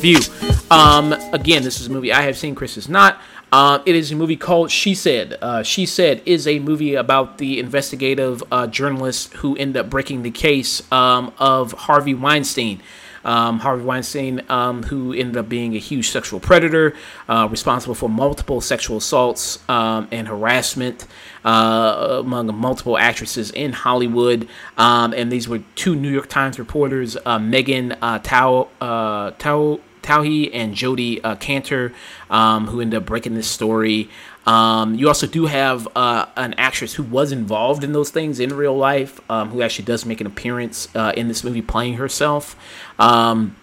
review. Um, again, this is a movie I have seen. Chris has not. Uh, it is a movie called She Said. Uh, she Said is a movie about the investigative uh, journalist who end up breaking the case um, of Harvey Weinstein. Um, Harvey Weinstein, um, who ended up being a huge sexual predator, uh, responsible for multiple sexual assaults um, and harassment uh, among multiple actresses in Hollywood. Um, and these were two New York Times reporters, uh, Megan uh, Tao, uh, Tao, Twohey and Jodi uh, Kantor, um, who ended up breaking this story. Um, you also do have uh, an actress who was involved in those things in real life, um, who actually does make an appearance uh, in this movie playing herself. Um,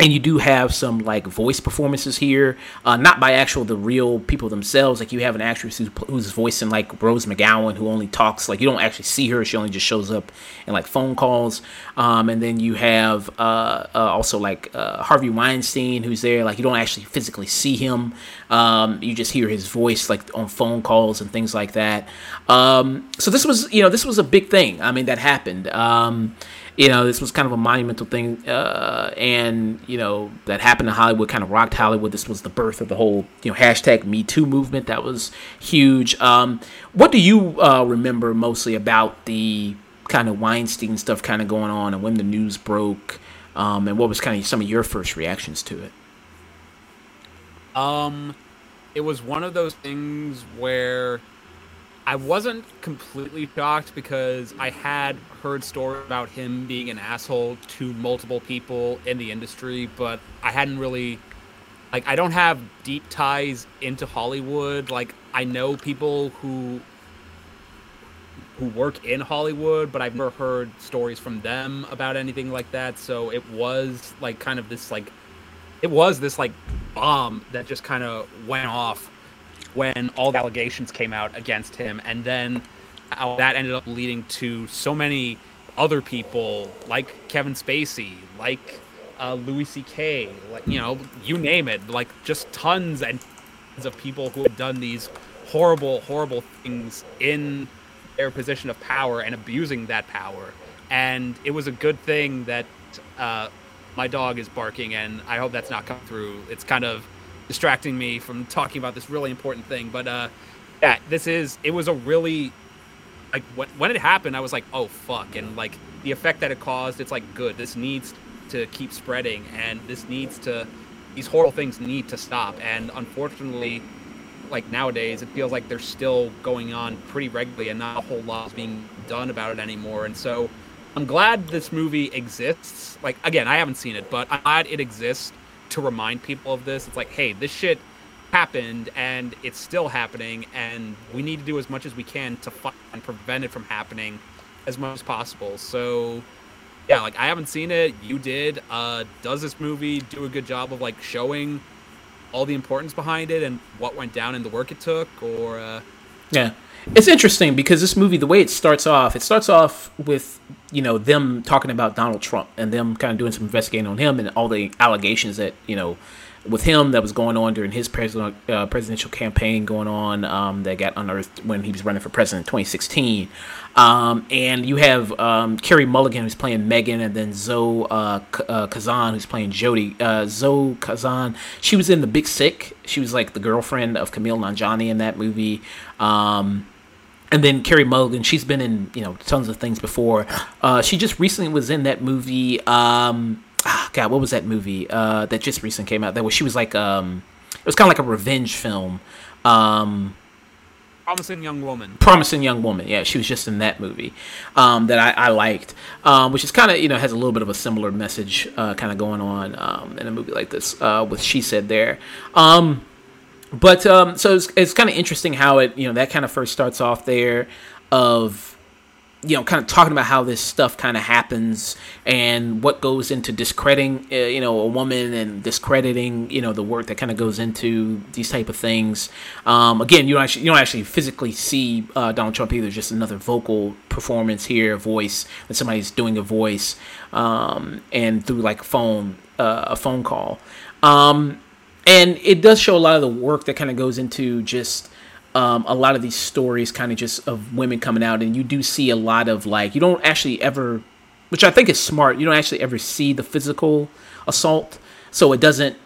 and you do have some like voice performances here, uh, not by actual the real people themselves. Like you have an actress who's, who's voicing like Rose McGowan, who only talks like you don't actually see her; she only just shows up in like phone calls. Um, and then you have uh, uh, also like uh, Harvey Weinstein, who's there. Like you don't actually physically see him; um, you just hear his voice like on phone calls and things like that. Um, so this was, you know, this was a big thing. I mean, that happened. You know, this was kind of a monumental thing, uh, and you know that happened in Hollywood, kind of rocked Hollywood. This was the birth of the whole, you know, hashtag Me Too movement. That was huge. Um, what do you uh, remember mostly about the kind of Weinstein stuff, kind of going on, and when the news broke, um, and what was kind of some of your first reactions to it? Um, it was one of those things where I wasn't completely shocked because I had heard stories about him being an asshole to multiple people in the industry, but I hadn't really like I don't have deep ties into Hollywood. Like I know people who who work in Hollywood, but I've never heard stories from them about anything like that. So it was like kind of this like it was this like bomb that just kind of went off when all the allegations came out against him, and then that ended up leading to so many other people like Kevin Spacey, like uh, Louis C.K., like you know, you name it, like just tons and tons of people who have done these horrible, horrible things in their position of power and abusing that power. And it was a good thing that uh, my dog is barking, and I hope that's not come through. It's kind of distracting me from talking about this really important thing. But uh, yeah, this is it was a really like when, when it happened, I was like, oh fuck, and like the effect that it caused, it's like good. This needs to keep spreading, and this needs to these horrible things need to stop. And unfortunately, like nowadays, it feels like they're still going on pretty regularly, and not a whole lot is being done about it anymore. And so. I'm glad this movie exists. Like again, I haven't seen it, but I'm glad it exists to remind people of this. It's like, hey, this shit happened and it's still happening, and we need to do as much as we can to fight and prevent it from happening as much as possible. So, yeah, like I haven't seen it. You did. Uh, does this movie do a good job of like showing all the importance behind it and what went down and the work it took, or? Uh... Yeah, it's interesting because this movie, the way it starts off, it starts off with you know them talking about Donald Trump and them kind of doing some investigating on him and all the allegations that you know with him that was going on during his uh, presidential campaign going on um, that got unearthed when he was running for president in 2016. Um, and you have um, Mulligan who's playing Megan, and then Zoe uh, K- uh, Kazan who's playing Jodi. Uh, Zoe Kazan, she was in The Big Sick. She was like the girlfriend of Kumail Nanjiani in that movie. Um, and then Carey Mulligan, she's been in you know tons of things before. Uh, she just recently was in that movie. Um, ah, God, what was that movie uh, that just recently came out? That was she was like um, it was kind of like a revenge film. Um, Promising Young Woman. Promising Young Woman. Yeah, she was just in that movie um, that I, I liked, um, which is kind of you know has a little bit of a similar message uh, kind of going on um, in a movie like this uh, with She Said there. Um, but um, so it's, it's kind of interesting how it you know that kind of first starts off there of you know kind of talking about how this stuff kind of happens and what goes into discrediting uh, you know a woman and discrediting you know the work that kind of goes into these type of things. Um, again you don't actually you don't actually physically see uh, Donald Trump either just another vocal performance here a voice that somebody's doing a voice um, and through like phone uh, a phone call. Um, and it does show a lot of the work that kind of goes into just um, a lot of these stories, kind of just of women coming out, and you do see a lot of like you don't actually ever, which I think is smart. You don't actually ever see the physical assault, so it doesn't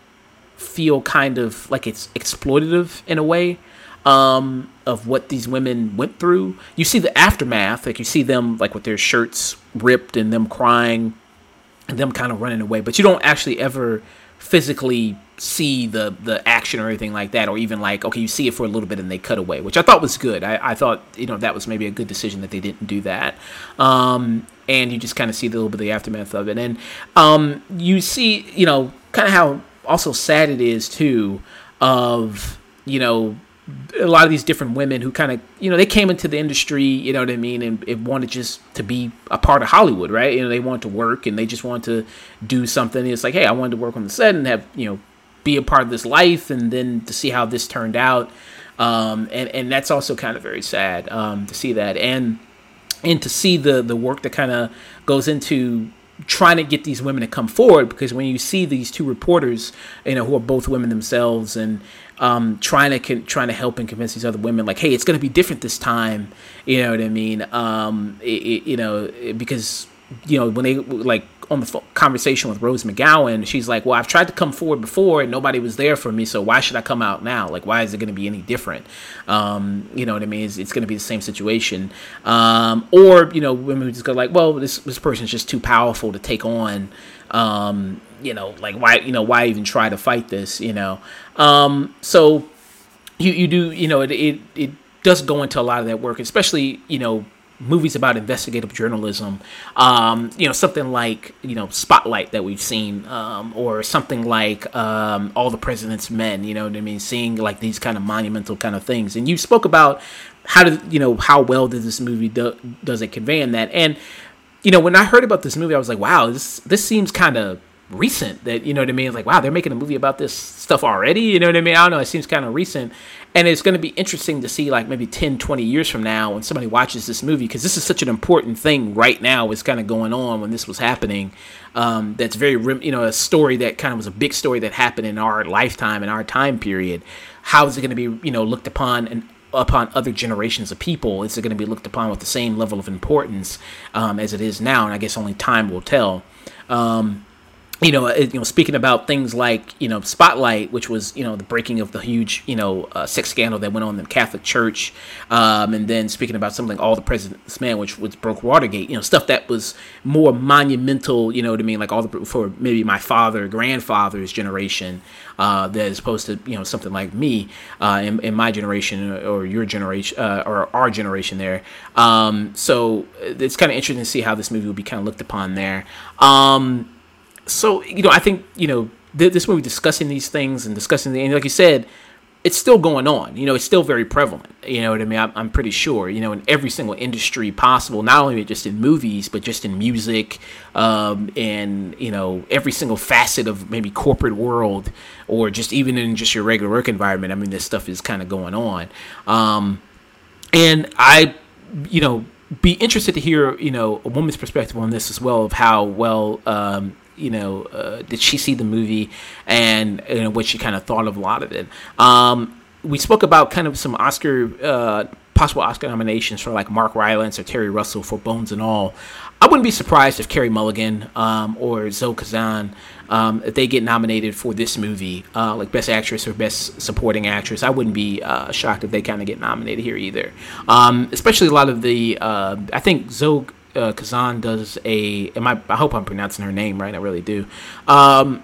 feel kind of like it's exploitative in a way um, of what these women went through. You see the aftermath, like you see them like with their shirts ripped and them crying and them kind of running away, but you don't actually ever physically see the the action or anything like that, or even like okay, you see it for a little bit and they cut away, which I thought was good. I, I thought you know that was maybe a good decision that they didn't do that. Um, and you just kind of see the little bit of the aftermath of it, and um, you see you know kind of how also sad it is too of you know a lot of these different women who kind of you know they came into the industry you know what i mean and, and wanted just to be a part of hollywood right you know they want to work and they just want to do something it's like hey i wanted to work on the set and have you know be a part of this life and then to see how this turned out. Um, and and that's also kind of very sad um, to see that. And and to see the the work that kind of goes into trying to get these women to come forward because when you see these two reporters you know who are both women themselves and um, trying to trying to help and convince these other women like hey it's going to be different this time you know what i mean? Um, it, it, you know because you know when they like on the conversation with Rose McGowan, she's like, "Well, I've tried to come forward before, and nobody was there for me. So why should I come out now? Like, why is it going to be any different? Um, you know what I mean? It's, it's going to be the same situation. Um, or you know, women just go like, "Well, this this person's just too powerful to take on." Um, you know, like why you know why even try to fight this? You know, um, so you you do you know it it it does go into a lot of that work, especially you know movies about investigative journalism, um, you know, something like you know Spotlight that we've seen, um, or something like um, All the President's Men. You know what I mean? Seeing like these kind of monumental kind of things, and you spoke about how did you know how well did this movie do, does it convey in that, and you know when I heard about this movie, I was like, wow, this this seems kind of recent that you know what I mean. It's like wow, they're making a movie about this stuff already. You know what I mean? I don't know. It seems kind of recent, and it's going to be interesting to see like maybe 10, 20 years from now when somebody watches this movie because this is such an important thing right now. It's kind of going on when this was happening. Um, that's very you know a story that kind of was a big story that happened in our lifetime in our time period. How is it going to be you know looked upon and upon other generations of people? Is it going to be looked upon with the same level of importance um, as it is now? And I guess only time will tell. Um, you know, you know, speaking about things like you know Spotlight, which was you know the breaking of the huge you know uh, sex scandal that went on in the Catholic Church, um, and then speaking about something like All the President's Man, which was broke Watergate, you know, stuff that was more monumental, you know what I mean, like all the for maybe my father, grandfather's generation, uh, that as opposed to you know something like me uh, in, in, my generation or your generation uh, or our generation there. Um, so it's kind of interesting to see how this movie will be kind of looked upon there. Um, so you know, I think you know th- this movie discussing these things and discussing the and like you said, it's still going on. You know, it's still very prevalent. You know what I mean? I'm, I'm pretty sure. You know, in every single industry possible, not only just in movies, but just in music, um, and you know, every single facet of maybe corporate world, or just even in just your regular work environment. I mean, this stuff is kind of going on. Um, and I, you know, be interested to hear you know a woman's perspective on this as well of how well um, you know, uh, did she see the movie and you know, what she kind of thought of a lot of it. Um, we spoke about kind of some Oscar, uh, possible Oscar nominations for like Mark Rylance or Terry Russell for Bones and All. I wouldn't be surprised if Carey Mulligan um, or Zoe Kazan, um, if they get nominated for this movie, uh, like Best Actress or Best Supporting Actress. I wouldn't be uh, shocked if they kind of get nominated here either. Um, especially a lot of the, uh, I think Zoe uh, Kazan does a. Am I, I hope I'm pronouncing her name right. I really do. Um,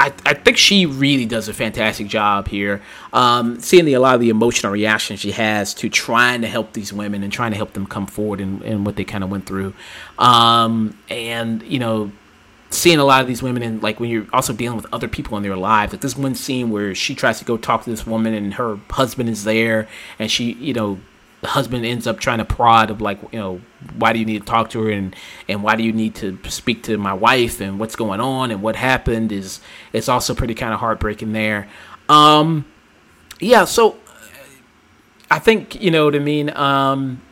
I, I think she really does a fantastic job here. Um, seeing the, a lot of the emotional reaction she has to trying to help these women and trying to help them come forward and, and what they kind of went through. Um, and, you know, seeing a lot of these women and like when you're also dealing with other people in their lives like this one scene where she tries to go talk to this woman and her husband is there and she you know the husband ends up trying to prod of like you know why do you need to talk to her and and why do you need to speak to my wife and what's going on and what happened is it's also pretty kind of heartbreaking there. Um yeah so i think you know what i mean um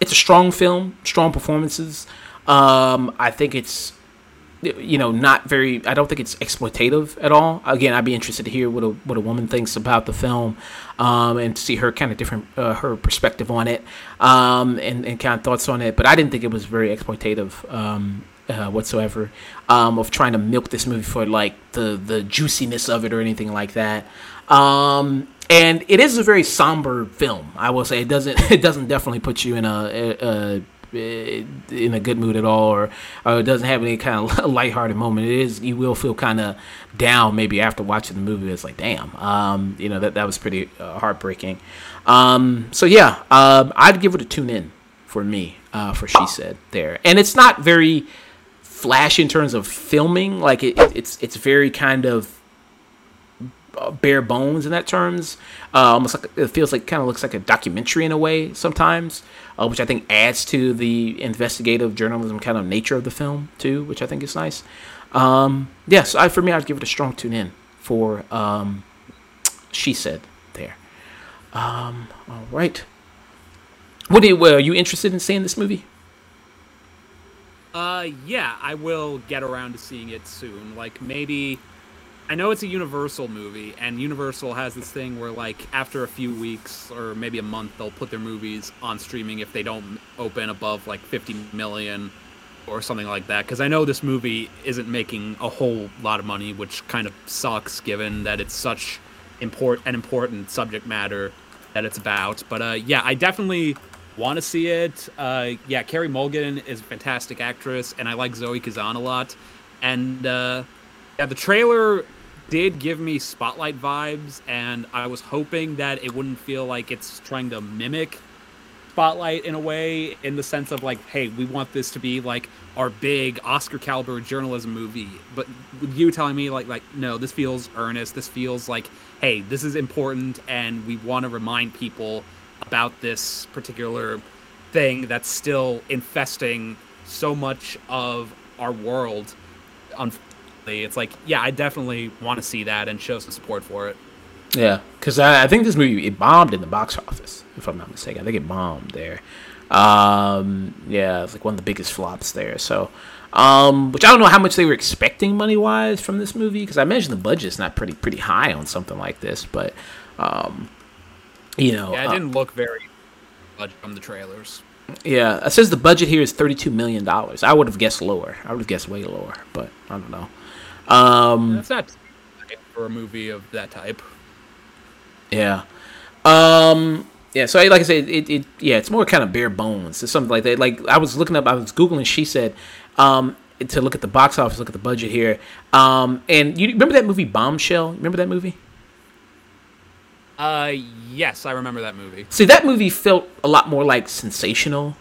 it's a strong film strong performances. Um i think it's you know, not very. I don't think it's exploitative at all. Again, I'd be interested to hear what a what a woman thinks about the film, um, and see her kind of different uh, her perspective on it, um, and and kind of thoughts on it. But I didn't think it was very exploitative. Um, uh, whatsoever um, of trying to milk this movie for like the the juiciness of it or anything like that. Um, and it is a very somber film. I will say it doesn't it doesn't definitely put you in a, a, a in a good mood at all, or, or, it doesn't have any kind of lighthearted moment. It is you will feel kind of down maybe after watching the movie. It's like damn, um, you know that that was pretty uh, heartbreaking. Um, so yeah, uh, I'd give it a tune in for me uh, for she said there, and it's not very flash in terms of filming. Like it, it's it's very kind of bare bones in that terms. Uh, almost like it feels like kind of looks like a documentary in a way sometimes, uh, which I think adds to the investigative journalism kind of nature of the film too, which I think is nice. Um, yes, I, for me, I'd give it a strong tune in for um, she said there. Um, all right. You, are you interested in seeing this movie? Uh, yeah, I will get around to seeing it soon. Like maybe, I know it's a Universal movie, and Universal has this thing where like after a few weeks or maybe a month, they'll put their movies on streaming if they don't open above like 50 million or something like that. Because I know this movie isn't making a whole lot of money, which kind of sucks given that it's such import an important subject matter that it's about. But uh, yeah, I definitely want to see it. Uh, yeah, Carey Mulligan is a fantastic actress, and I like Zoe Kazan a lot. And uh, yeah, the trailer did give me Spotlight vibes, and I was hoping that it wouldn't feel like it's trying to mimic Spotlight in a way, in the sense of like, hey, we want this to be like our big Oscar caliber journalism movie. But you telling me like, like, no, this feels earnest. This feels like, hey, this is important, and we want to remind people about this particular thing that's still infesting so much of our world. Unfortunately, it's like, yeah, I definitely want to see that and show some support for it. Yeah, because I, I, think this movie it bombed in the box office, if I'm not mistaken. I think it bombed there. Um, yeah, it's like one of the biggest flops there. So, um, which I don't know how much they were expecting money wise from this movie, because I imagine the budget's not pretty pretty high on something like this. But um, you know, yeah, it didn't uh, look very much from the trailers. Yeah, it says the budget here is thirty-two million dollars. I would have guessed lower. I would have guessed way lower, but I don't know. Um, That's not for a movie of that type. Yeah. Um, yeah. So, I, like I said, it, it yeah, it's more kind of bare bones. It's something like that. Like I was looking up, I was googling. She said, um, to look at the box office, look at the budget here. Um, and you remember that movie Bombshell? Remember that movie? Uh, yes, I remember that movie. See, that movie felt a lot more like sensational.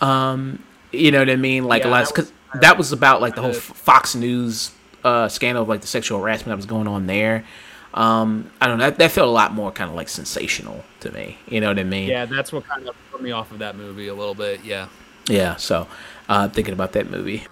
Um, you know what I mean? Like yeah, a lot because that, that, was about like the whole Fox News uh scandal of like the sexual harassment that was going on there. Um, I don't know. That, that felt a lot more kind of like sensational to me. You know what I mean? Yeah, that's what kind of put me off of that movie a little bit. Yeah. Yeah. So, uh, thinking about that movie.